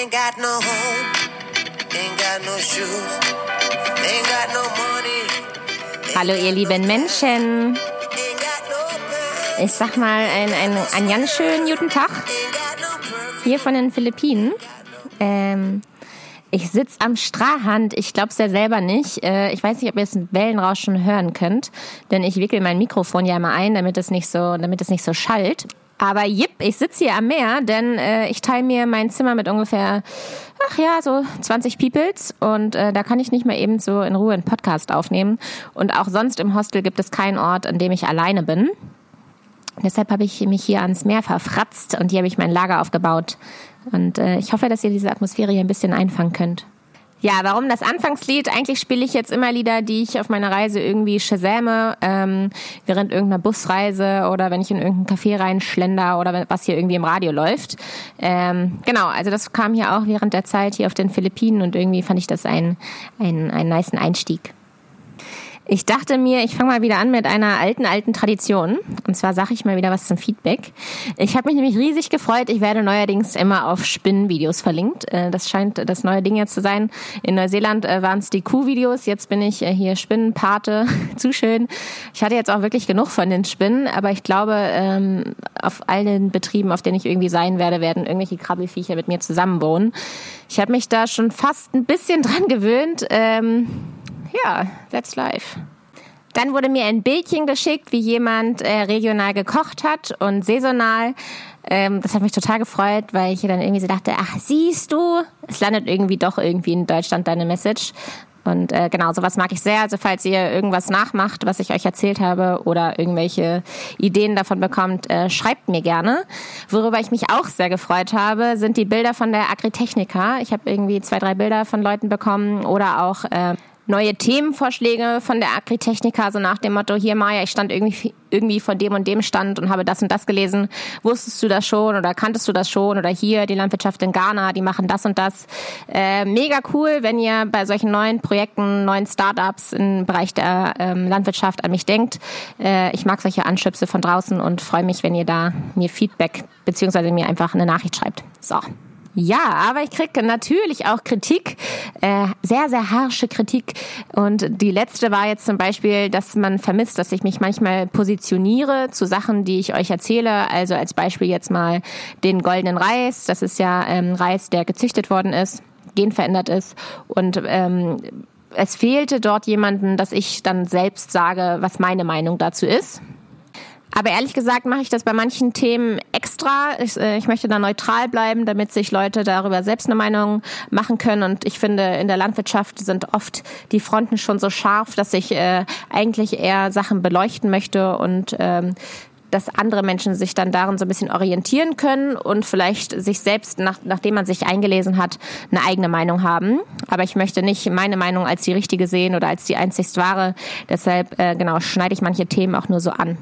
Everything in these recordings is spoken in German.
Ain't got no home, ain't got no shoes, ain't got no money. Hallo ihr lieben Menschen. Ich sag mal einen, einen, einen ganz schönen guten Tag. Hier von den Philippinen. Ähm, ich sitze am Strahand. Ich glaube es ja selber nicht. Äh, ich weiß nicht, ob ihr es Wellenrauschen hören könnt, denn ich wickel mein Mikrofon ja immer ein, damit es nicht so, damit es nicht so schallt. Aber jipp, ich sitze hier am Meer, denn äh, ich teile mir mein Zimmer mit ungefähr, ach ja, so 20 Peoples und äh, da kann ich nicht mehr eben so in Ruhe einen Podcast aufnehmen. Und auch sonst im Hostel gibt es keinen Ort, an dem ich alleine bin. Deshalb habe ich mich hier ans Meer verfratzt und hier habe ich mein Lager aufgebaut. Und äh, ich hoffe, dass ihr diese Atmosphäre hier ein bisschen einfangen könnt. Ja, warum das Anfangslied? Eigentlich spiele ich jetzt immer Lieder, die ich auf meiner Reise irgendwie shazame, ähm, während irgendeiner Busreise oder wenn ich in irgendein Café reinschlender oder was hier irgendwie im Radio läuft. Ähm, genau, also das kam hier auch während der Zeit hier auf den Philippinen und irgendwie fand ich das ein, ein, ein nice Einstieg. Ich dachte mir, ich fange mal wieder an mit einer alten, alten Tradition. Und zwar sage ich mal wieder was zum Feedback. Ich habe mich nämlich riesig gefreut. Ich werde neuerdings immer auf Spinnenvideos verlinkt. Äh, das scheint das neue Ding jetzt zu sein. In Neuseeland äh, waren es die Kuhvideos. Jetzt bin ich äh, hier Spinnenpate. Zu schön. Ich hatte jetzt auch wirklich genug von den Spinnen. Aber ich glaube, ähm, auf allen Betrieben, auf denen ich irgendwie sein werde, werden irgendwelche Krabbelfiecher mit mir zusammenwohnen. Ich habe mich da schon fast ein bisschen dran gewöhnt. Ja, that's life. Dann wurde mir ein Bildchen geschickt, wie jemand äh, regional gekocht hat und saisonal. Ähm, das hat mich total gefreut, weil ich dann irgendwie so dachte, ach, siehst du, es landet irgendwie doch irgendwie in Deutschland deine Message. Und äh, genau, sowas mag ich sehr. Also falls ihr irgendwas nachmacht, was ich euch erzählt habe oder irgendwelche Ideen davon bekommt, äh, schreibt mir gerne. Worüber ich mich auch sehr gefreut habe, sind die Bilder von der Agritechnica. Ich habe irgendwie zwei, drei Bilder von Leuten bekommen oder auch äh, neue Themenvorschläge von der Agritechnica, so nach dem Motto, hier Maja, ich stand irgendwie, irgendwie von dem und dem Stand und habe das und das gelesen. Wusstest du das schon oder kanntest du das schon? Oder hier die Landwirtschaft in Ghana, die machen das und das. Äh, mega cool, wenn ihr bei solchen neuen Projekten, neuen Startups im Bereich der ähm, Landwirtschaft an mich denkt. Äh, ich mag solche Anschubse von draußen und freue mich, wenn ihr da mir Feedback beziehungsweise mir einfach eine Nachricht schreibt. So. Ja, aber ich kriege natürlich auch Kritik, äh, sehr, sehr harsche Kritik. Und die letzte war jetzt zum Beispiel, dass man vermisst, dass ich mich manchmal positioniere zu Sachen, die ich euch erzähle. Also als Beispiel jetzt mal den goldenen Reis. Das ist ja ähm, Reis, der gezüchtet worden ist, genverändert ist. Und ähm, es fehlte dort jemanden, dass ich dann selbst sage, was meine Meinung dazu ist. Aber ehrlich gesagt mache ich das bei manchen Themen extra. Ich, äh, ich, möchte da neutral bleiben, damit sich Leute darüber selbst eine Meinung machen können. Und ich finde, in der Landwirtschaft sind oft die Fronten schon so scharf, dass ich äh, eigentlich eher Sachen beleuchten möchte und ähm, dass andere Menschen sich dann darin so ein bisschen orientieren können und vielleicht sich selbst, nach, nachdem man sich eingelesen hat, eine eigene Meinung haben. Aber ich möchte nicht meine Meinung als die richtige sehen oder als die einzigst wahre. Deshalb, äh, genau, schneide ich manche Themen auch nur so an.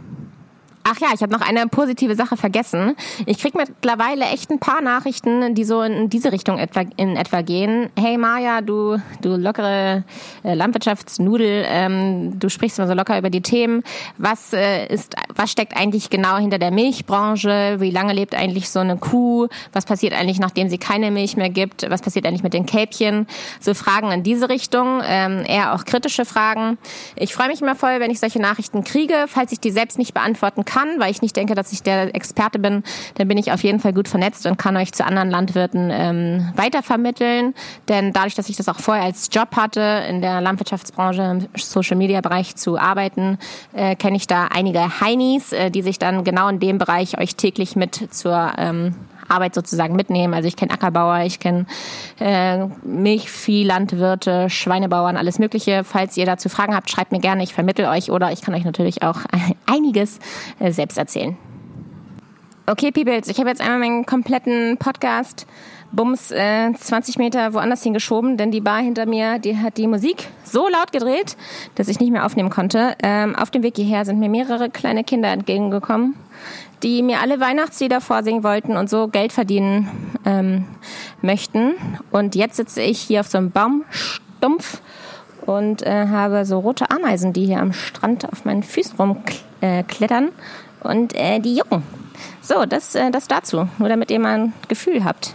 Ach ja, ich habe noch eine positive Sache vergessen. Ich krieg mittlerweile echt ein paar Nachrichten, die so in diese Richtung etwa, in etwa gehen. Hey Maja, du, du lockere äh, Landwirtschaftsnudel, ähm, du sprichst immer so locker über die Themen. Was äh, ist, was steckt eigentlich genau hinter der Milchbranche? Wie lange lebt eigentlich so eine Kuh? Was passiert eigentlich, nachdem sie keine Milch mehr gibt? Was passiert eigentlich mit den Kälbchen? So Fragen in diese Richtung, ähm, eher auch kritische Fragen. Ich freue mich immer voll, wenn ich solche Nachrichten kriege. Falls ich die selbst nicht beantworten kann, kann, weil ich nicht denke, dass ich der Experte bin, dann bin ich auf jeden Fall gut vernetzt und kann euch zu anderen Landwirten ähm, weitervermitteln. Denn dadurch, dass ich das auch vorher als Job hatte, in der Landwirtschaftsbranche, im Social-Media-Bereich zu arbeiten, äh, kenne ich da einige Heinis, äh, die sich dann genau in dem Bereich euch täglich mit zur ähm, Arbeit sozusagen mitnehmen. Also ich kenne Ackerbauer, ich kenne äh, Milchviehlandwirte, Schweinebauern, alles Mögliche. Falls ihr dazu Fragen habt, schreibt mir gerne, ich vermittel euch oder ich kann euch natürlich auch einiges äh, selbst erzählen. Okay, Peoples, ich habe jetzt einmal meinen kompletten Podcast Bums äh, 20 Meter woanders hingeschoben, denn die Bar hinter mir, die hat die Musik so laut gedreht, dass ich nicht mehr aufnehmen konnte. Ähm, auf dem Weg hierher sind mir mehrere kleine Kinder entgegengekommen, die mir alle Weihnachtslieder vorsingen wollten und so Geld verdienen ähm, möchten. Und jetzt sitze ich hier auf so einem Baumstumpf und äh, habe so rote Ameisen, die hier am Strand auf meinen Füßen rumklettern und äh, die jucken. So, das, äh, das dazu, nur damit ihr mal ein Gefühl habt.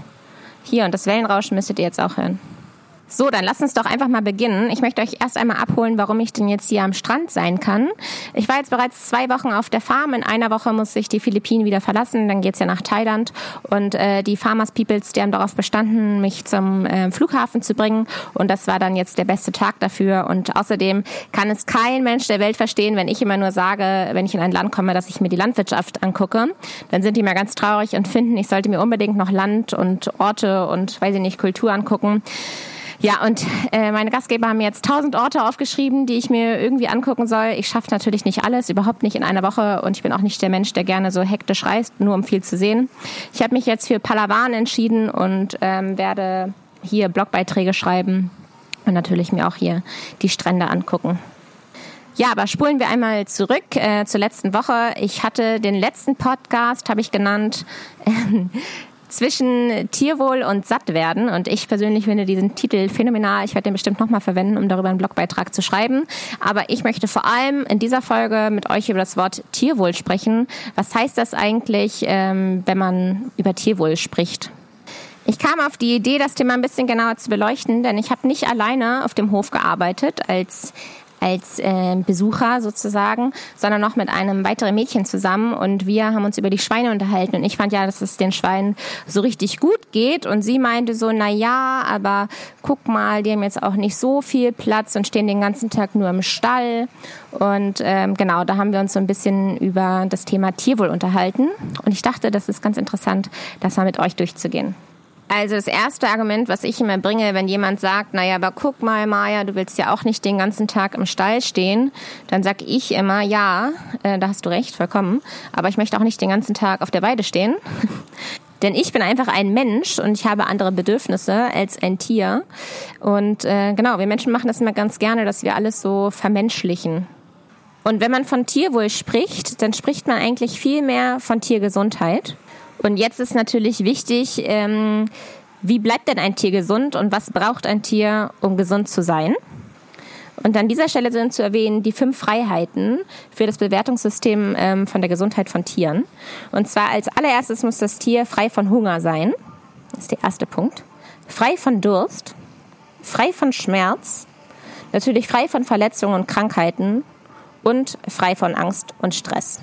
Hier, und das Wellenrauschen müsstet ihr jetzt auch hören. So, dann lass uns doch einfach mal beginnen. Ich möchte euch erst einmal abholen, warum ich denn jetzt hier am Strand sein kann. Ich war jetzt bereits zwei Wochen auf der Farm. In einer Woche muss ich die Philippinen wieder verlassen. Dann geht's ja nach Thailand. Und äh, die Farmers Peoples, die haben darauf bestanden, mich zum äh, Flughafen zu bringen. Und das war dann jetzt der beste Tag dafür. Und außerdem kann es kein Mensch der Welt verstehen, wenn ich immer nur sage, wenn ich in ein Land komme, dass ich mir die Landwirtschaft angucke. Dann sind die mal ganz traurig und finden, ich sollte mir unbedingt noch Land und Orte und, weiß ich nicht, Kultur angucken. Ja, und äh, meine Gastgeber haben mir jetzt tausend Orte aufgeschrieben, die ich mir irgendwie angucken soll. Ich schaffe natürlich nicht alles, überhaupt nicht in einer Woche. Und ich bin auch nicht der Mensch, der gerne so hektisch reist, nur um viel zu sehen. Ich habe mich jetzt für Palawan entschieden und ähm, werde hier Blogbeiträge schreiben und natürlich mir auch hier die Strände angucken. Ja, aber spulen wir einmal zurück äh, zur letzten Woche. Ich hatte den letzten Podcast, habe ich genannt, zwischen Tierwohl und Sattwerden. Und ich persönlich finde diesen Titel phänomenal. Ich werde den bestimmt nochmal verwenden, um darüber einen Blogbeitrag zu schreiben. Aber ich möchte vor allem in dieser Folge mit euch über das Wort Tierwohl sprechen. Was heißt das eigentlich, ähm, wenn man über Tierwohl spricht? Ich kam auf die Idee, das Thema ein bisschen genauer zu beleuchten, denn ich habe nicht alleine auf dem Hof gearbeitet als als äh, Besucher sozusagen, sondern noch mit einem weiteren Mädchen zusammen. Und wir haben uns über die Schweine unterhalten. Und ich fand ja, dass es den Schweinen so richtig gut geht. Und sie meinte so, na ja, aber guck mal, die haben jetzt auch nicht so viel Platz und stehen den ganzen Tag nur im Stall. Und ähm, genau, da haben wir uns so ein bisschen über das Thema Tierwohl unterhalten. Und ich dachte, das ist ganz interessant, das mal mit euch durchzugehen. Also das erste Argument, was ich immer bringe, wenn jemand sagt, naja, aber guck mal, Maja, du willst ja auch nicht den ganzen Tag im Stall stehen, dann sag ich immer, ja, äh, da hast du recht, vollkommen, aber ich möchte auch nicht den ganzen Tag auf der Weide stehen. Denn ich bin einfach ein Mensch und ich habe andere Bedürfnisse als ein Tier. Und äh, genau, wir Menschen machen das immer ganz gerne, dass wir alles so vermenschlichen. Und wenn man von Tierwohl spricht, dann spricht man eigentlich viel mehr von Tiergesundheit. Und jetzt ist natürlich wichtig, ähm, wie bleibt denn ein Tier gesund und was braucht ein Tier, um gesund zu sein? Und an dieser Stelle sind zu erwähnen die fünf Freiheiten für das Bewertungssystem ähm, von der Gesundheit von Tieren. Und zwar als allererstes muss das Tier frei von Hunger sein. Das ist der erste Punkt. Frei von Durst. Frei von Schmerz. Natürlich frei von Verletzungen und Krankheiten. Und frei von Angst und Stress.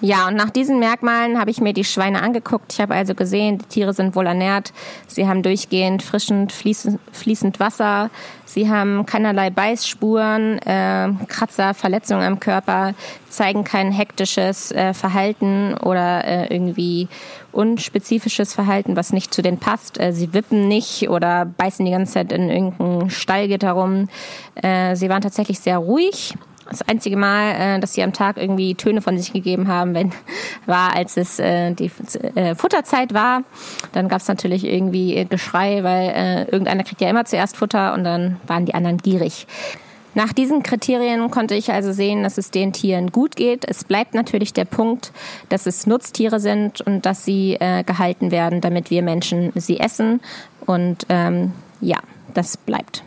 Ja, und nach diesen Merkmalen habe ich mir die Schweine angeguckt. Ich habe also gesehen, die Tiere sind wohl ernährt. Sie haben durchgehend frischend, fließend, Wasser. Sie haben keinerlei Beißspuren, äh, Kratzer, Verletzungen am Körper, zeigen kein hektisches äh, Verhalten oder äh, irgendwie unspezifisches Verhalten, was nicht zu denen passt. Äh, sie wippen nicht oder beißen die ganze Zeit in irgendein Stallgitter rum. Äh, sie waren tatsächlich sehr ruhig das einzige Mal, äh, dass sie am Tag irgendwie Töne von sich gegeben haben, wenn war, als es äh, die äh, Futterzeit war. Dann gab es natürlich irgendwie Geschrei, weil irgendeiner kriegt ja immer zuerst Futter und dann waren die anderen gierig. Nach diesen Kriterien konnte ich also sehen, dass es den Tieren gut geht. Es bleibt natürlich der Punkt, dass es Nutztiere sind und dass sie äh, gehalten werden, damit wir Menschen sie essen. Und ähm, ja, das bleibt.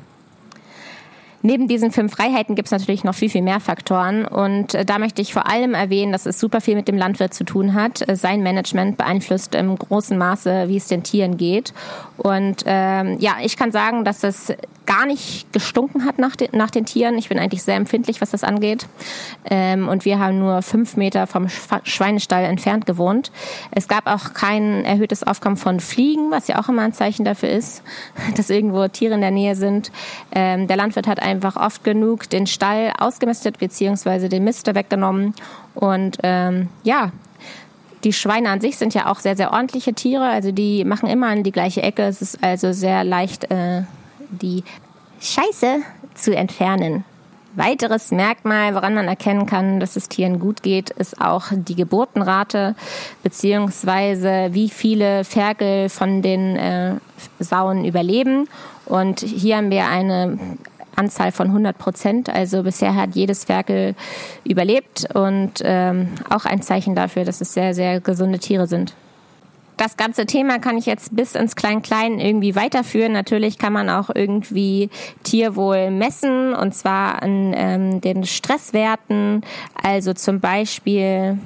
Neben diesen fünf Freiheiten gibt es natürlich noch viel, viel mehr Faktoren. Und äh, da möchte ich vor allem erwähnen, dass es super viel mit dem Landwirt zu tun hat. Äh, sein Management beeinflusst im großen Maße, wie es den Tieren geht. Und ähm, ja, ich kann sagen, dass es gar nicht gestunken hat nach den, nach den Tieren. Ich bin eigentlich sehr empfindlich, was das angeht. Ähm, und wir haben nur fünf Meter vom Schweinestall entfernt gewohnt. Es gab auch kein erhöhtes Aufkommen von Fliegen, was ja auch immer ein Zeichen dafür ist, dass irgendwo Tiere in der Nähe sind. Ähm, der Landwirt hat einfach oft genug den Stall ausgemistet beziehungsweise den Mister weggenommen. Und ähm, ja, die Schweine an sich sind ja auch sehr, sehr ordentliche Tiere. Also die machen immer an die gleiche Ecke. Es ist also sehr leicht, äh, die Scheiße zu entfernen. Weiteres Merkmal, woran man erkennen kann, dass es Tieren gut geht, ist auch die Geburtenrate beziehungsweise wie viele Ferkel von den äh, Sauen überleben. Und hier haben wir eine Anzahl von 100 Prozent. Also bisher hat jedes Ferkel überlebt und ähm, auch ein Zeichen dafür, dass es sehr, sehr gesunde Tiere sind. Das ganze Thema kann ich jetzt bis ins Klein-Klein irgendwie weiterführen. Natürlich kann man auch irgendwie Tierwohl messen und zwar an ähm, den Stresswerten. Also zum Beispiel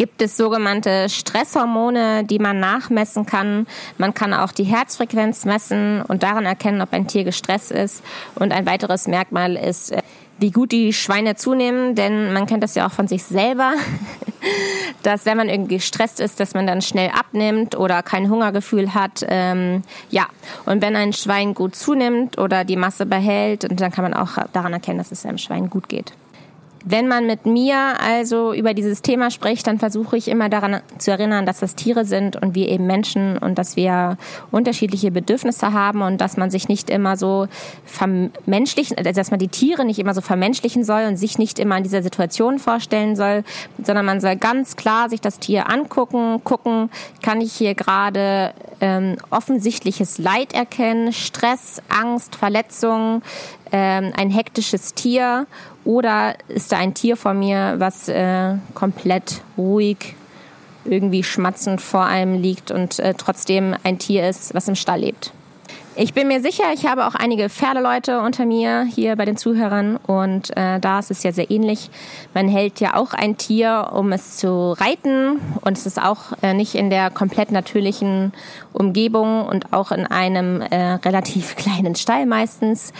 gibt es sogenannte Stresshormone, die man nachmessen kann. Man kann auch die Herzfrequenz messen und daran erkennen, ob ein Tier gestresst ist. Und ein weiteres Merkmal ist, äh, wie gut die Schweine zunehmen, denn man kennt das ja auch von sich selber, dass wenn man irgendwie gestresst ist, dass man dann schnell abnimmt oder kein Hungergefühl hat. Ähm, ja, und wenn ein Schwein gut zunimmt oder die Masse behält, dann kann man auch daran erkennen, dass es einem Schwein gut geht. Wenn man mit mir also über dieses Thema spricht, dann versuche ich immer daran zu erinnern, dass das Tiere sind und wir eben Menschen und dass wir unterschiedliche Bedürfnisse haben und dass man sich nicht immer so vermenschlichen, also dass man die Tiere nicht immer so vermenschlichen soll und sich nicht immer in dieser Situation vorstellen soll, sondern man soll ganz klar sich das Tier angucken, gucken, kann ich hier gerade ähm, offensichtliches Leid erkennen, Stress, Angst, Verletzungen, ähm, ein hektisches Tier oder ist da ein Tier vor mir, was äh, komplett ruhig irgendwie schmatzend vor einem liegt und äh, trotzdem ein Tier ist, was im Stall lebt. Ich bin mir sicher, ich habe auch einige Pferdeleute unter mir hier bei den Zuhörern und äh, da ist es ja sehr ähnlich. Man hält ja auch ein Tier, um es zu reiten und es ist auch äh, nicht in der komplett natürlichen Umgebung und auch in einem äh, relativ kleinen Stall meistens.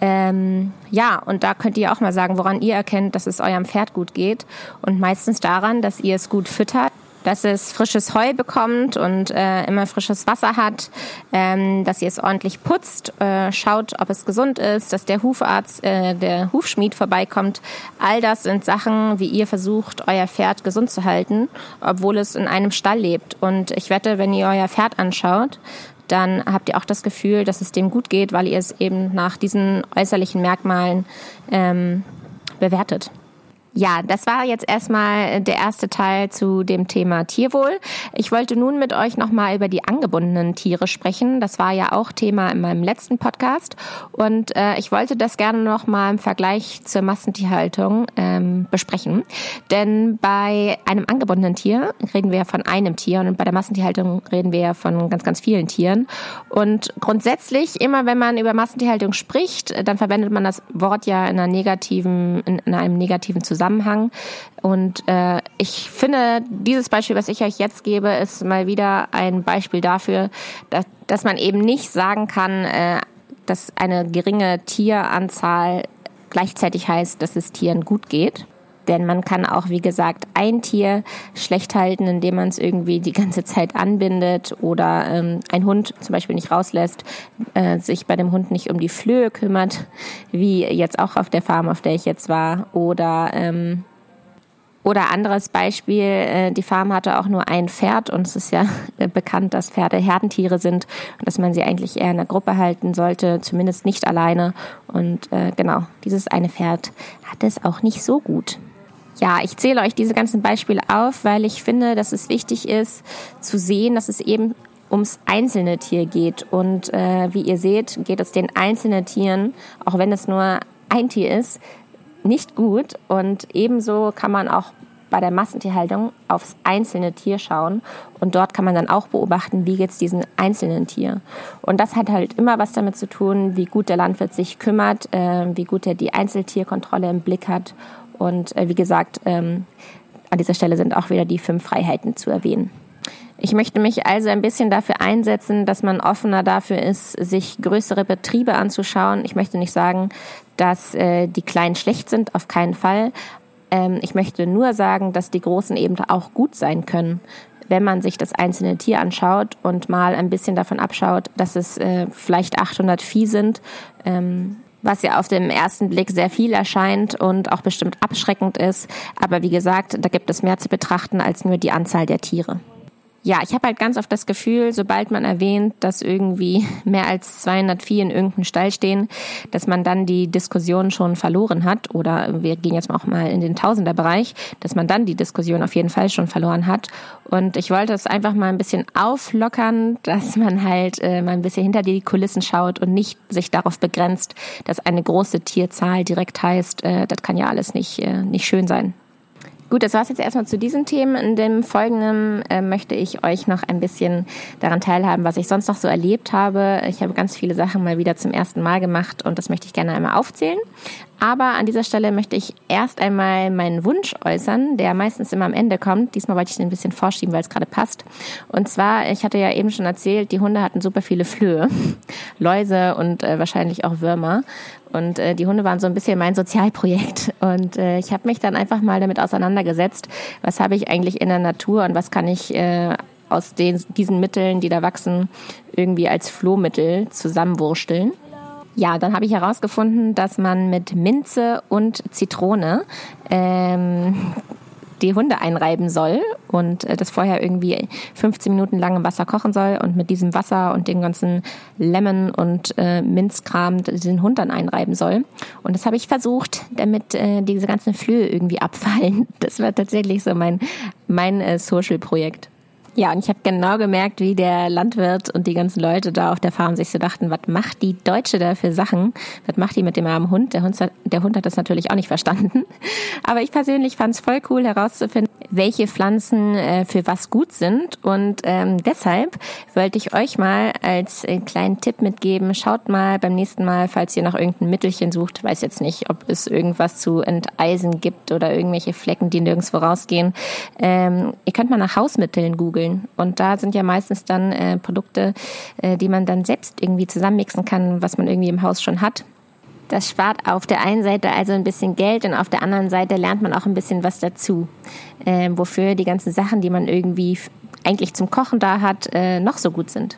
Ähm, ja, und da könnt ihr auch mal sagen, woran ihr erkennt, dass es eurem Pferd gut geht und meistens daran, dass ihr es gut füttert dass es frisches Heu bekommt und äh, immer frisches Wasser hat, ähm, dass ihr es ordentlich putzt, äh, schaut, ob es gesund ist, dass der Hufarzt, äh, der Hufschmied vorbeikommt. All das sind Sachen, wie ihr versucht, euer Pferd gesund zu halten, obwohl es in einem Stall lebt. Und ich wette, wenn ihr euer Pferd anschaut, dann habt ihr auch das Gefühl, dass es dem gut geht, weil ihr es eben nach diesen äußerlichen Merkmalen ähm, bewertet. Ja, das war jetzt erstmal der erste Teil zu dem Thema Tierwohl. Ich wollte nun mit euch nochmal über die angebundenen Tiere sprechen. Das war ja auch Thema in meinem letzten Podcast. Und äh, ich wollte das gerne nochmal im Vergleich zur Massentierhaltung ähm, besprechen. Denn bei einem angebundenen Tier reden wir von einem Tier und bei der Massentierhaltung reden wir von ganz, ganz vielen Tieren. Und grundsätzlich, immer wenn man über Massentierhaltung spricht, dann verwendet man das Wort ja in einer negativen, in einem negativen Zusammenhang. Zusammenhang. Und äh, ich finde, dieses Beispiel, was ich euch jetzt gebe, ist mal wieder ein Beispiel dafür, dass, dass man eben nicht sagen kann, äh, dass eine geringe Tieranzahl gleichzeitig heißt, dass es Tieren gut geht. Denn man kann auch, wie gesagt, ein Tier schlecht halten, indem man es irgendwie die ganze Zeit anbindet oder ähm, ein Hund zum Beispiel nicht rauslässt, äh, sich bei dem Hund nicht um die Flöhe kümmert, wie jetzt auch auf der Farm, auf der ich jetzt war, oder ähm, oder anderes Beispiel, äh, die Farm hatte auch nur ein Pferd und es ist ja bekannt, dass Pferde Herdentiere sind und dass man sie eigentlich eher in der Gruppe halten sollte, zumindest nicht alleine. Und äh, genau, dieses eine Pferd hatte es auch nicht so gut. Ja, ich zähle euch diese ganzen Beispiele auf, weil ich finde, dass es wichtig ist zu sehen, dass es eben ums einzelne Tier geht. Und äh, wie ihr seht, geht es den einzelnen Tieren, auch wenn es nur ein Tier ist, nicht gut. Und ebenso kann man auch bei der Massentierhaltung aufs einzelne Tier schauen und dort kann man dann auch beobachten, wie geht es diesem einzelnen Tier. Und das hat halt immer was damit zu tun, wie gut der Landwirt sich kümmert, äh, wie gut er die Einzeltierkontrolle im Blick hat und äh, wie gesagt, ähm, an dieser Stelle sind auch wieder die fünf Freiheiten zu erwähnen. Ich möchte mich also ein bisschen dafür einsetzen, dass man offener dafür ist, sich größere Betriebe anzuschauen. Ich möchte nicht sagen, dass äh, die Kleinen schlecht sind, auf keinen Fall. Ähm, ich möchte nur sagen, dass die Großen eben auch gut sein können, wenn man sich das einzelne Tier anschaut und mal ein bisschen davon abschaut, dass es äh, vielleicht 800 Vieh sind. Ähm, was ja auf dem ersten Blick sehr viel erscheint und auch bestimmt abschreckend ist. Aber wie gesagt, da gibt es mehr zu betrachten als nur die Anzahl der Tiere ja, ich habe halt ganz oft das Gefühl, sobald man erwähnt, dass irgendwie mehr als 204 in irgendeinem Stall stehen, dass man dann die Diskussion schon verloren hat oder wir gehen jetzt auch mal in den Tausenderbereich, dass man dann die Diskussion auf jeden Fall schon verloren hat. Und ich wollte es einfach mal ein bisschen auflockern, dass man halt äh, mal ein bisschen hinter die Kulissen schaut und nicht sich darauf begrenzt, dass eine große Tierzahl direkt heißt, äh, das kann ja alles nicht, äh, nicht schön sein. Gut, das war es jetzt erstmal zu diesen Themen. In dem Folgenden äh, möchte ich euch noch ein bisschen daran teilhaben, was ich sonst noch so erlebt habe. Ich habe ganz viele Sachen mal wieder zum ersten Mal gemacht und das möchte ich gerne einmal aufzählen. Aber an dieser Stelle möchte ich erst einmal meinen Wunsch äußern, der meistens immer am Ende kommt. Diesmal wollte ich den ein bisschen vorschieben, weil es gerade passt. Und zwar, ich hatte ja eben schon erzählt, die Hunde hatten super viele Flöhe, Läuse und äh, wahrscheinlich auch Würmer. Und äh, die Hunde waren so ein bisschen mein Sozialprojekt. Und äh, ich habe mich dann einfach mal damit auseinandergesetzt, was habe ich eigentlich in der Natur und was kann ich äh, aus den, diesen Mitteln, die da wachsen, irgendwie als Flohmittel zusammenwursteln. Ja, dann habe ich herausgefunden, dass man mit Minze und Zitrone ähm, die Hunde einreiben soll und äh, das vorher irgendwie 15 Minuten lang im Wasser kochen soll und mit diesem Wasser und dem ganzen Lemon und äh, Minzkram den Hund dann einreiben soll. Und das habe ich versucht, damit äh, diese ganzen Flöhe irgendwie abfallen. Das war tatsächlich so mein, mein äh, Social-Projekt. Ja, und ich habe genau gemerkt, wie der Landwirt und die ganzen Leute da auf der Farm sich so dachten, was macht die Deutsche da für Sachen? Was macht die mit dem armen Hund? Der Hund, der Hund hat das natürlich auch nicht verstanden. Aber ich persönlich fand es voll cool herauszufinden, welche Pflanzen äh, für was gut sind. Und ähm, deshalb wollte ich euch mal als äh, kleinen Tipp mitgeben, schaut mal beim nächsten Mal, falls ihr nach irgendeinem Mittelchen sucht, weiß jetzt nicht, ob es irgendwas zu enteisen gibt oder irgendwelche Flecken, die nirgendwo rausgehen. Ähm, ihr könnt mal nach Hausmitteln googeln googeln. Und da sind ja meistens dann äh, Produkte, äh, die man dann selbst irgendwie zusammenmixen kann, was man irgendwie im Haus schon hat. Das spart auf der einen Seite also ein bisschen Geld und auf der anderen Seite lernt man auch ein bisschen was dazu, äh, wofür die ganzen Sachen, die man irgendwie eigentlich zum Kochen da hat, äh, noch so gut sind.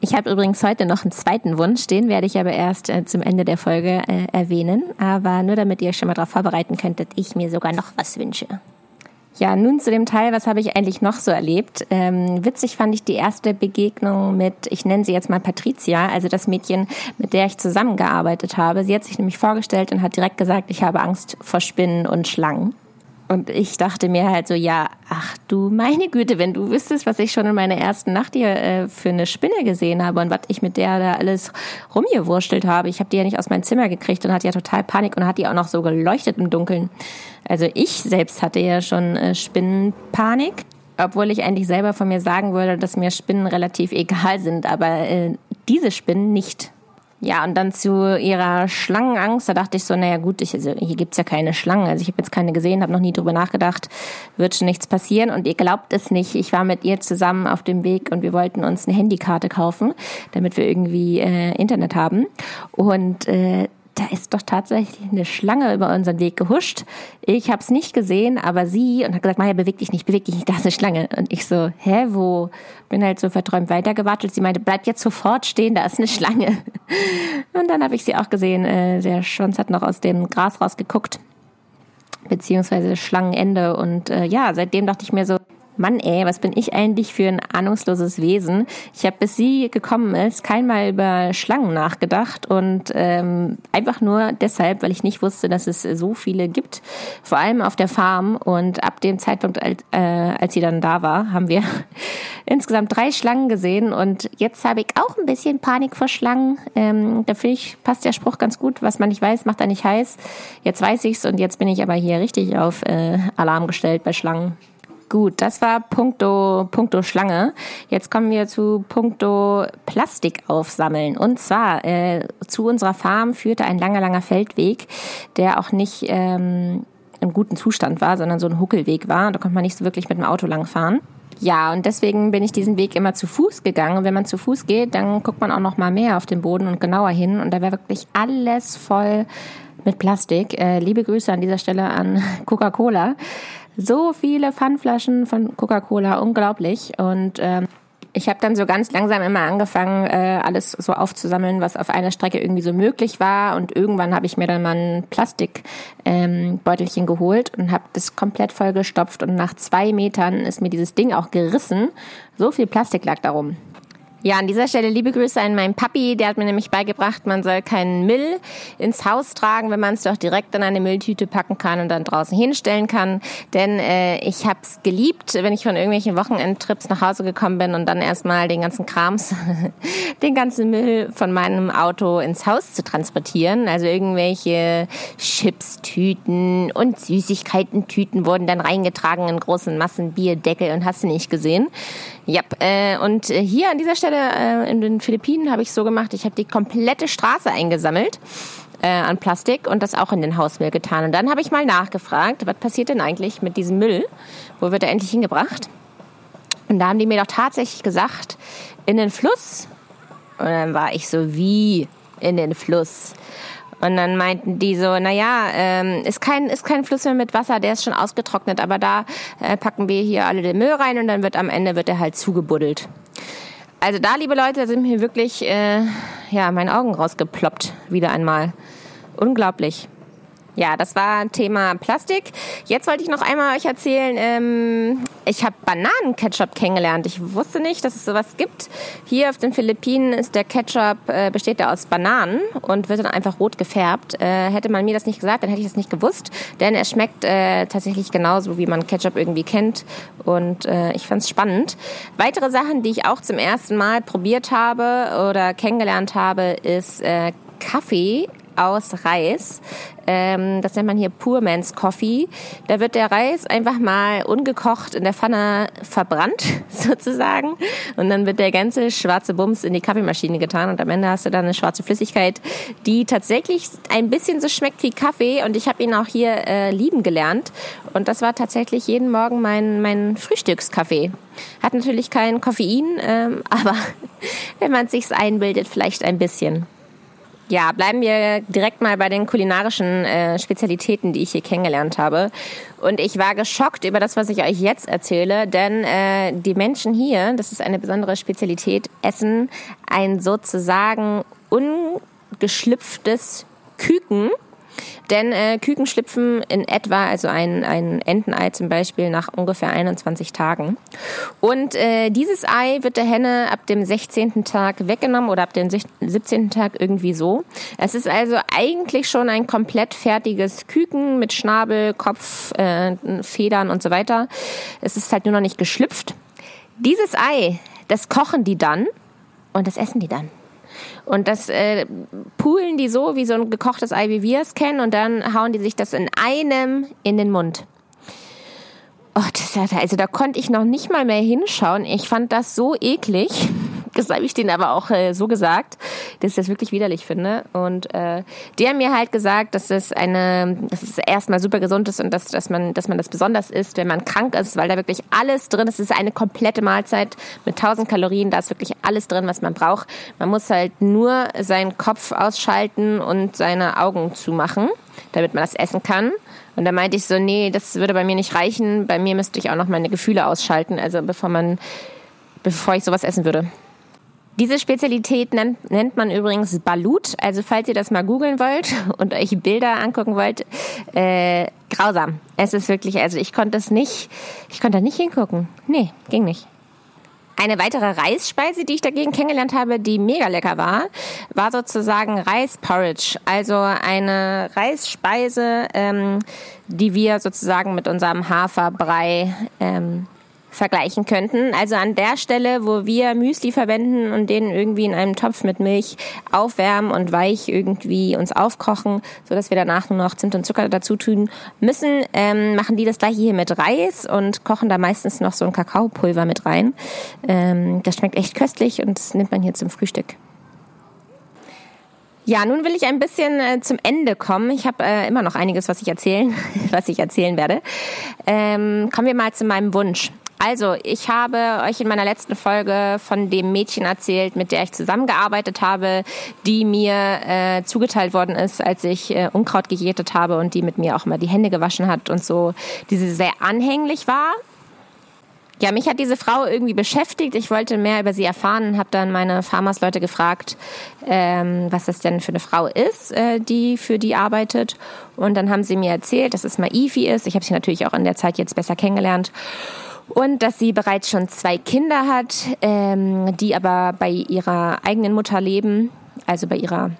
Ich habe übrigens heute noch einen zweiten Wunsch, den werde ich aber erst äh, zum Ende der Folge äh, erwähnen. Aber nur damit ihr euch schon mal darauf vorbereiten könntet, ich mir sogar noch was wünsche. Ja, nun zu dem Teil, was habe ich eigentlich noch so erlebt? Ähm, witzig fand ich die erste Begegnung mit, ich nenne sie jetzt mal Patricia, also das Mädchen, mit der ich zusammengearbeitet habe. Sie hat sich nämlich vorgestellt und hat direkt gesagt, ich habe Angst vor Spinnen und Schlangen. Und ich dachte mir halt so, ja, ach du meine Güte, wenn du wüsstest, was ich schon in meiner ersten Nacht hier äh, für eine Spinne gesehen habe und was ich mit der da alles rumgewurstelt habe. Ich habe die ja nicht aus meinem Zimmer gekriegt und hatte ja total Panik und hat die auch noch so geleuchtet im Dunkeln. Also ich selbst hatte ja schon äh, Spinnenpanik, obwohl ich eigentlich selber von mir sagen würde, dass mir Spinnen relativ egal sind, aber äh, diese Spinnen nicht. Ja, und dann zu ihrer Schlangenangst, da dachte ich so, naja gut, ich, also hier gibt's ja keine Schlangen. Also ich habe jetzt keine gesehen, habe noch nie drüber nachgedacht, wird schon nichts passieren. Und ihr glaubt es nicht, ich war mit ihr zusammen auf dem Weg und wir wollten uns eine Handykarte kaufen, damit wir irgendwie äh, Internet haben. Und äh, da ist doch tatsächlich eine Schlange über unseren Weg gehuscht. Ich habe es nicht gesehen, aber sie und hat gesagt, Maja, beweg dich nicht, beweg dich nicht, da ist eine Schlange. Und ich so, hä, wo? Bin halt so verträumt weitergewartet. Sie meinte, bleib jetzt sofort stehen, da ist eine Schlange. Und dann habe ich sie auch gesehen. Äh, der Schwanz hat noch aus dem Gras rausgeguckt, beziehungsweise Schlangenende. Und äh, ja, seitdem dachte ich mir so, Mann, ey, was bin ich eigentlich für ein ahnungsloses Wesen? Ich habe, bis sie gekommen ist, keinmal über Schlangen nachgedacht und ähm, einfach nur deshalb, weil ich nicht wusste, dass es so viele gibt, vor allem auf der Farm. Und ab dem Zeitpunkt, als, äh, als sie dann da war, haben wir insgesamt drei Schlangen gesehen und jetzt habe ich auch ein bisschen Panik vor Schlangen. Ähm, da finde ich, passt der Spruch ganz gut, was man nicht weiß, macht er nicht heiß. Jetzt weiß ich's und jetzt bin ich aber hier richtig auf äh, Alarm gestellt bei Schlangen. Gut, das war punkto, punkto Schlange. Jetzt kommen wir zu punkto Plastik aufsammeln. Und zwar äh, zu unserer Farm führte ein langer, langer Feldweg, der auch nicht ähm, im guten Zustand war, sondern so ein Huckelweg war. Da konnte man nicht so wirklich mit dem Auto langfahren. Ja, und deswegen bin ich diesen Weg immer zu Fuß gegangen. Und wenn man zu Fuß geht, dann guckt man auch noch mal mehr auf den Boden und genauer hin. Und da wäre wirklich alles voll mit Plastik. Äh, liebe Grüße an dieser Stelle an Coca-Cola. So viele Pfandflaschen von Coca-Cola, unglaublich. Und ähm, ich habe dann so ganz langsam immer angefangen, äh, alles so aufzusammeln, was auf einer Strecke irgendwie so möglich war. Und irgendwann habe ich mir dann mal ein Plastikbeutelchen ähm, geholt und habe das komplett vollgestopft. Und nach zwei Metern ist mir dieses Ding auch gerissen. So viel Plastik lag darum. Ja, an dieser Stelle liebe Grüße an meinen Papi. Der hat mir nämlich beigebracht, man soll keinen Müll ins Haus tragen, wenn man es doch direkt in eine Mülltüte packen kann und dann draußen hinstellen kann. Denn äh, ich habe es geliebt, wenn ich von irgendwelchen Wochenendtrips nach Hause gekommen bin und dann erstmal den ganzen Krams, den ganzen Müll von meinem Auto ins Haus zu transportieren. Also irgendwelche Chipstüten und Süßigkeiten-Tüten wurden dann reingetragen in großen Massen, Bierdeckel und hast du nicht gesehen. Ja, äh, und äh, hier an dieser Stelle äh, in den Philippinen habe ich so gemacht, ich habe die komplette Straße eingesammelt äh, an Plastik und das auch in den Hausmüll getan. Und dann habe ich mal nachgefragt, was passiert denn eigentlich mit diesem Müll? Wo wird er endlich hingebracht? Und da haben die mir doch tatsächlich gesagt, in den Fluss. Und dann war ich so, wie in den Fluss? Und dann meinten die so, naja, ähm, ist kein ist kein Fluss mehr mit Wasser, der ist schon ausgetrocknet, aber da äh, packen wir hier alle den Müll rein und dann wird am Ende wird er halt zugebuddelt. Also da, liebe Leute, sind mir wirklich äh, ja meine Augen rausgeploppt wieder einmal. Unglaublich. Ja, das war Thema Plastik. Jetzt wollte ich noch einmal euch erzählen, ähm, ich habe Bananenketchup kennengelernt. Ich wusste nicht, dass es sowas gibt. Hier auf den Philippinen ist der Ketchup, äh, besteht er aus Bananen und wird dann einfach rot gefärbt. Äh, hätte man mir das nicht gesagt, dann hätte ich das nicht gewusst, denn er schmeckt äh, tatsächlich genauso, wie man Ketchup irgendwie kennt und äh, ich fand es spannend. Weitere Sachen, die ich auch zum ersten Mal probiert habe oder kennengelernt habe, ist äh, Kaffee aus Reis. Ähm, das nennt man hier Poor Man's Coffee. Da wird der Reis einfach mal ungekocht in der Pfanne verbrannt, sozusagen. Und dann wird der ganze schwarze Bums in die Kaffeemaschine getan. Und am Ende hast du dann eine schwarze Flüssigkeit, die tatsächlich ein bisschen so schmeckt wie Kaffee. Und ich habe ihn auch hier äh, lieben gelernt. Und das war tatsächlich jeden Morgen mein, mein Frühstückskaffee. Hat natürlich kein Koffein, ähm, aber wenn man sich's einbildet, vielleicht ein bisschen. Ja, bleiben wir direkt mal bei den kulinarischen äh, Spezialitäten, die ich hier kennengelernt habe. Und ich war geschockt über das, was ich euch jetzt erzähle, denn äh, die Menschen hier, das ist eine besondere Spezialität, essen ein sozusagen ungeschlüpftes Küken denn äh, Küken schlüpfen in etwa, also ein, ein Entenei zum Beispiel, nach ungefähr 21 Tagen. Und äh, dieses Ei wird der Henne ab dem 16. Tag weggenommen oder ab dem 17. Tag irgendwie so. Es ist also eigentlich schon ein komplett fertiges Küken mit Schnabel, Kopf, äh, Federn und so weiter. Es ist halt nur noch nicht geschlüpft. Dieses Ei, das kochen die dann und das essen die dann. Und das äh, poolen die so wie so ein gekochtes Ei, wie wir es kennen, und dann hauen die sich das in einem in den Mund. Oh, das, also da konnte ich noch nicht mal mehr hinschauen. Ich fand das so eklig. Das habe ich denen aber auch äh, so gesagt, dass ich das wirklich widerlich finde. Und äh, die haben mir halt gesagt, dass es eine, dass es erstmal super gesund ist und dass, dass man, dass man das besonders isst, wenn man krank ist, weil da wirklich alles drin ist. Es ist eine komplette Mahlzeit mit 1000 Kalorien. Da ist wirklich alles drin, was man braucht. Man muss halt nur seinen Kopf ausschalten und seine Augen zumachen, damit man das essen kann. Und da meinte ich so, nee, das würde bei mir nicht reichen. Bei mir müsste ich auch noch meine Gefühle ausschalten, also bevor man, bevor ich sowas essen würde. Diese Spezialität nennt, nennt man übrigens Balut. Also falls ihr das mal googeln wollt und euch Bilder angucken wollt, äh, grausam. Es ist wirklich, also ich konnte es nicht, ich konnte da nicht hingucken. Nee, ging nicht. Eine weitere Reisspeise, die ich dagegen kennengelernt habe, die mega lecker war, war sozusagen Reisporridge. Also eine Reisspeise, ähm, die wir sozusagen mit unserem Haferbrei ähm, vergleichen könnten. Also an der Stelle, wo wir Müsli verwenden und den irgendwie in einem Topf mit Milch aufwärmen und weich irgendwie uns aufkochen, so dass wir danach nur noch Zimt und Zucker dazu tun müssen, ähm, machen die das gleiche hier mit Reis und kochen da meistens noch so ein Kakaopulver mit rein. Ähm, das schmeckt echt köstlich und das nimmt man hier zum Frühstück. Ja, nun will ich ein bisschen äh, zum Ende kommen. Ich habe äh, immer noch einiges, was ich erzählen, was ich erzählen werde. Ähm, kommen wir mal zu meinem Wunsch. Also, ich habe euch in meiner letzten Folge von dem Mädchen erzählt, mit der ich zusammengearbeitet habe, die mir äh, zugeteilt worden ist, als ich äh, Unkraut gejätet habe und die mit mir auch immer die Hände gewaschen hat und so, die sehr anhänglich war. Ja, mich hat diese Frau irgendwie beschäftigt. Ich wollte mehr über sie erfahren, habe dann meine Farmers-Leute gefragt, ähm, was das denn für eine Frau ist, äh, die für die arbeitet. Und dann haben sie mir erzählt, dass es Maifi ist. Ich habe sie natürlich auch in der Zeit jetzt besser kennengelernt. Und dass sie bereits schon zwei Kinder hat, ähm, die aber bei ihrer eigenen Mutter leben, also bei ihrer,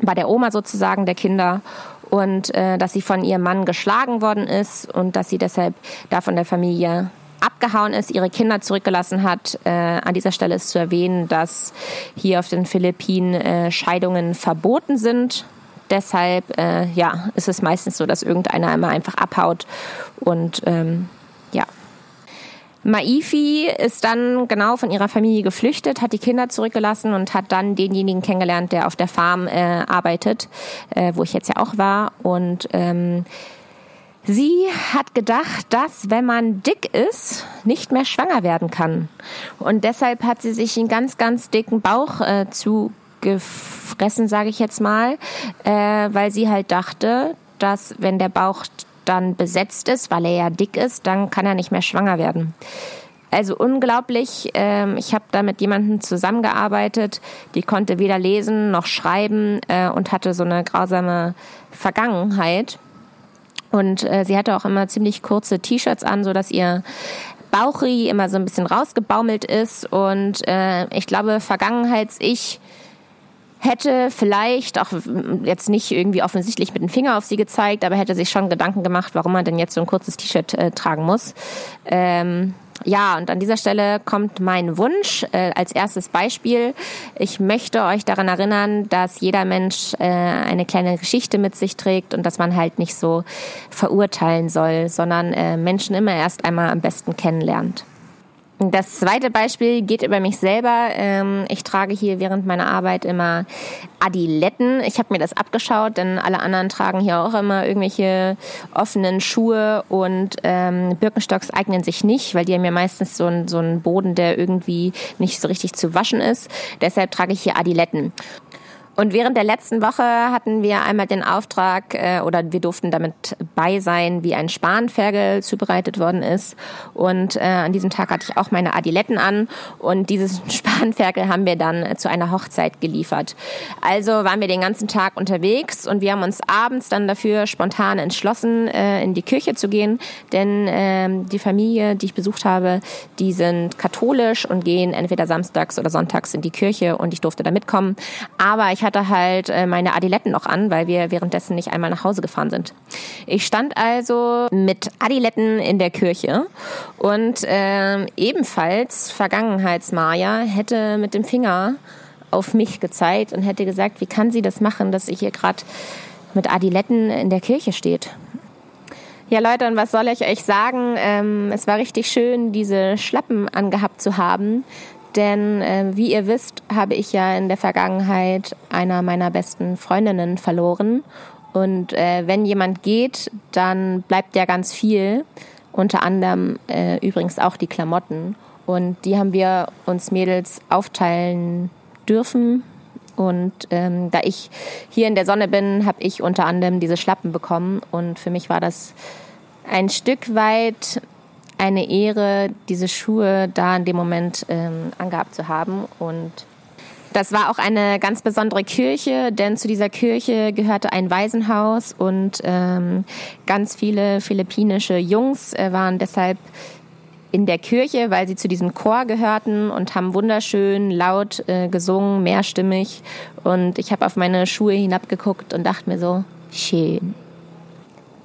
bei der Oma sozusagen der Kinder und äh, dass sie von ihrem Mann geschlagen worden ist und dass sie deshalb da von der Familie abgehauen ist, ihre Kinder zurückgelassen hat. Äh, an dieser Stelle ist zu erwähnen, dass hier auf den Philippinen äh, Scheidungen verboten sind. Deshalb äh, ja, ist es meistens so, dass irgendeiner immer einfach abhaut und ähm. Maifi ist dann genau von ihrer Familie geflüchtet, hat die Kinder zurückgelassen und hat dann denjenigen kennengelernt, der auf der Farm äh, arbeitet, äh, wo ich jetzt ja auch war. Und ähm, Sie hat gedacht, dass wenn man dick ist, nicht mehr schwanger werden kann. Und deshalb hat sie sich einen ganz, ganz dicken Bauch äh, zugefressen, sage ich jetzt mal, äh, weil sie halt dachte, dass wenn der Bauch dann besetzt ist, weil er ja dick ist, dann kann er nicht mehr schwanger werden. Also unglaublich. Ähm, ich habe da mit jemandem zusammengearbeitet, die konnte weder lesen noch schreiben äh, und hatte so eine grausame Vergangenheit. Und äh, sie hatte auch immer ziemlich kurze T-Shirts an, so dass ihr Bauchi immer so ein bisschen rausgebaumelt ist. Und äh, ich glaube, Vergangenheits-Ich hätte vielleicht auch jetzt nicht irgendwie offensichtlich mit dem Finger auf sie gezeigt, aber hätte sich schon Gedanken gemacht, warum man denn jetzt so ein kurzes T-Shirt äh, tragen muss. Ähm, ja, und an dieser Stelle kommt mein Wunsch äh, als erstes Beispiel. Ich möchte euch daran erinnern, dass jeder Mensch äh, eine kleine Geschichte mit sich trägt und dass man halt nicht so verurteilen soll, sondern äh, Menschen immer erst einmal am besten kennenlernt. Das zweite Beispiel geht über mich selber. Ähm, ich trage hier während meiner Arbeit immer Adiletten. Ich habe mir das abgeschaut, denn alle anderen tragen hier auch immer irgendwelche offenen Schuhe und ähm, Birkenstocks eignen sich nicht, weil die haben ja meistens so einen, so einen Boden, der irgendwie nicht so richtig zu waschen ist. Deshalb trage ich hier Adiletten. Und während der letzten Woche hatten wir einmal den Auftrag äh, oder wir durften damit bei sein, wie ein Spanferkel zubereitet worden ist. Und äh, an diesem Tag hatte ich auch meine Adiletten an und dieses Spanferkel haben wir dann äh, zu einer Hochzeit geliefert. Also waren wir den ganzen Tag unterwegs und wir haben uns abends dann dafür spontan entschlossen, äh, in die Kirche zu gehen, denn äh, die Familie, die ich besucht habe, die sind katholisch und gehen entweder samstags oder sonntags in die Kirche und ich durfte da mitkommen. Aber ich hatte halt äh, meine Adiletten noch an, weil wir währenddessen nicht einmal nach Hause gefahren sind. Ich stand also mit Adiletten in der Kirche und äh, ebenfalls Vergangenheitsmaja hätte mit dem Finger auf mich gezeigt und hätte gesagt, wie kann sie das machen, dass sie hier gerade mit Adiletten in der Kirche steht. Ja, Leute, und was soll ich euch sagen? Ähm, es war richtig schön, diese Schlappen angehabt zu haben. Denn äh, wie ihr wisst, habe ich ja in der Vergangenheit einer meiner besten Freundinnen verloren. Und äh, wenn jemand geht, dann bleibt ja ganz viel. Unter anderem äh, übrigens auch die Klamotten. Und die haben wir uns Mädels aufteilen dürfen. Und ähm, da ich hier in der Sonne bin, habe ich unter anderem diese Schlappen bekommen. Und für mich war das ein Stück weit eine Ehre, diese Schuhe da in dem Moment ähm, angehabt zu haben. Und das war auch eine ganz besondere Kirche, denn zu dieser Kirche gehörte ein Waisenhaus und ähm, ganz viele philippinische Jungs äh, waren deshalb in der Kirche, weil sie zu diesem Chor gehörten und haben wunderschön laut äh, gesungen, mehrstimmig. Und ich habe auf meine Schuhe hinabgeguckt und dachte mir so, schön.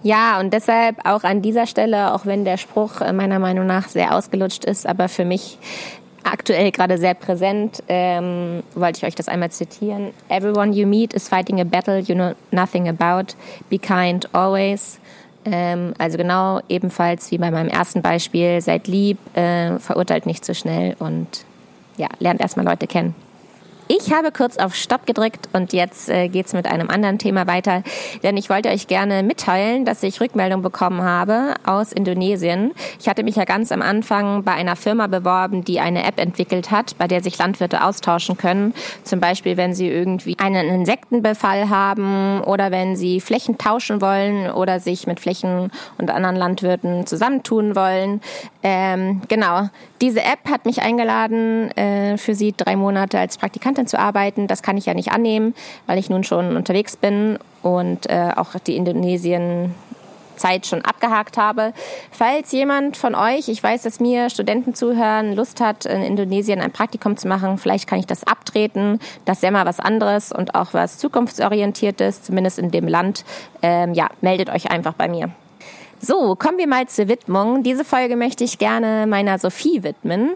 Ja, und deshalb auch an dieser Stelle, auch wenn der Spruch äh, meiner Meinung nach sehr ausgelutscht ist, aber für mich aktuell gerade sehr präsent, ähm, wollte ich euch das einmal zitieren. Everyone you meet is fighting a battle you know nothing about. Be kind always. Ähm, also genau ebenfalls wie bei meinem ersten Beispiel, seid lieb, äh, verurteilt nicht zu so schnell und ja, lernt erstmal Leute kennen. Ich habe kurz auf Stopp gedrückt und jetzt äh, geht's mit einem anderen Thema weiter, denn ich wollte euch gerne mitteilen, dass ich Rückmeldung bekommen habe aus Indonesien. Ich hatte mich ja ganz am Anfang bei einer Firma beworben, die eine App entwickelt hat, bei der sich Landwirte austauschen können. Zum Beispiel, wenn sie irgendwie einen Insektenbefall haben oder wenn sie Flächen tauschen wollen oder sich mit Flächen und anderen Landwirten zusammentun wollen. Ähm, genau, diese App hat mich eingeladen, äh, für sie drei Monate als Praktikantin zu arbeiten. Das kann ich ja nicht annehmen, weil ich nun schon unterwegs bin und äh, auch die Indonesien Zeit schon abgehakt habe. Falls jemand von euch, ich weiß, dass mir Studenten zuhören, Lust hat, in Indonesien ein Praktikum zu machen, vielleicht kann ich das abtreten. Das ist ja mal was anderes und auch was zukunftsorientiertes, zumindest in dem Land. Ähm, ja, meldet euch einfach bei mir. So, kommen wir mal zur Widmung. Diese Folge möchte ich gerne meiner Sophie widmen.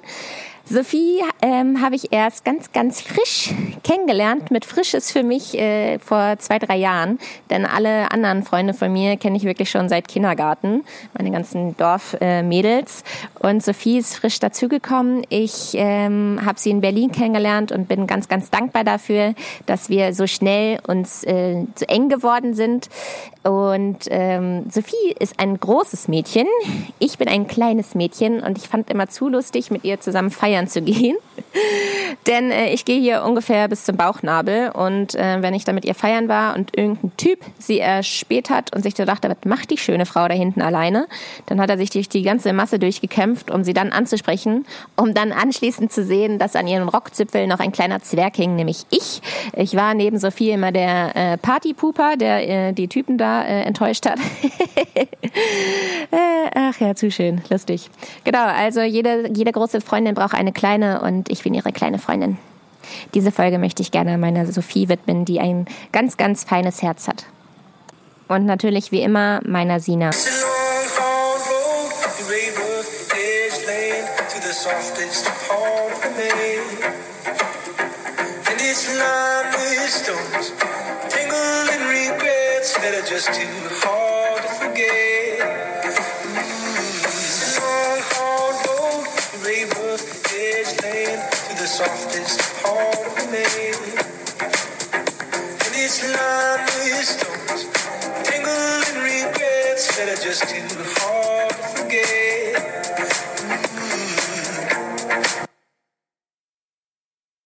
Sophie ähm, habe ich erst ganz, ganz frisch kennengelernt. Mit frisch ist für mich äh, vor zwei, drei Jahren. Denn alle anderen Freunde von mir kenne ich wirklich schon seit Kindergarten. Meine ganzen Dorfmädels. Äh, und Sophie ist frisch dazugekommen. Ich ähm, habe sie in Berlin kennengelernt und bin ganz, ganz dankbar dafür, dass wir so schnell uns äh, zu eng geworden sind. Und ähm, Sophie ist ein großes Mädchen. Ich bin ein kleines Mädchen und ich fand immer zu lustig, mit ihr zusammen feiern zu gehen. Denn äh, ich gehe hier ungefähr bis zum Bauchnabel und äh, wenn ich da mit ihr feiern war und irgendein Typ sie erspäht hat und sich so dachte, was macht die schöne Frau da hinten alleine, dann hat er sich durch die ganze Masse durchgekämpft, um sie dann anzusprechen, um dann anschließend zu sehen, dass an ihren Rockzipfeln noch ein kleiner Zwerg hing, nämlich ich. Ich war neben Sophie immer der äh, Partypooper, der äh, die Typen da äh, enttäuscht hat. Äh, ach ja, zu schön, lustig. Genau, also jede, jede große Freundin braucht eine kleine und ich bin ihre kleine Freundin. Diese Folge möchte ich gerne meiner Sophie widmen, die ein ganz, ganz feines Herz hat. Und natürlich wie immer meiner Sina. just too hard to forget. The softest part of me. And it's lined with stones, tangled in regrets that are just too hard to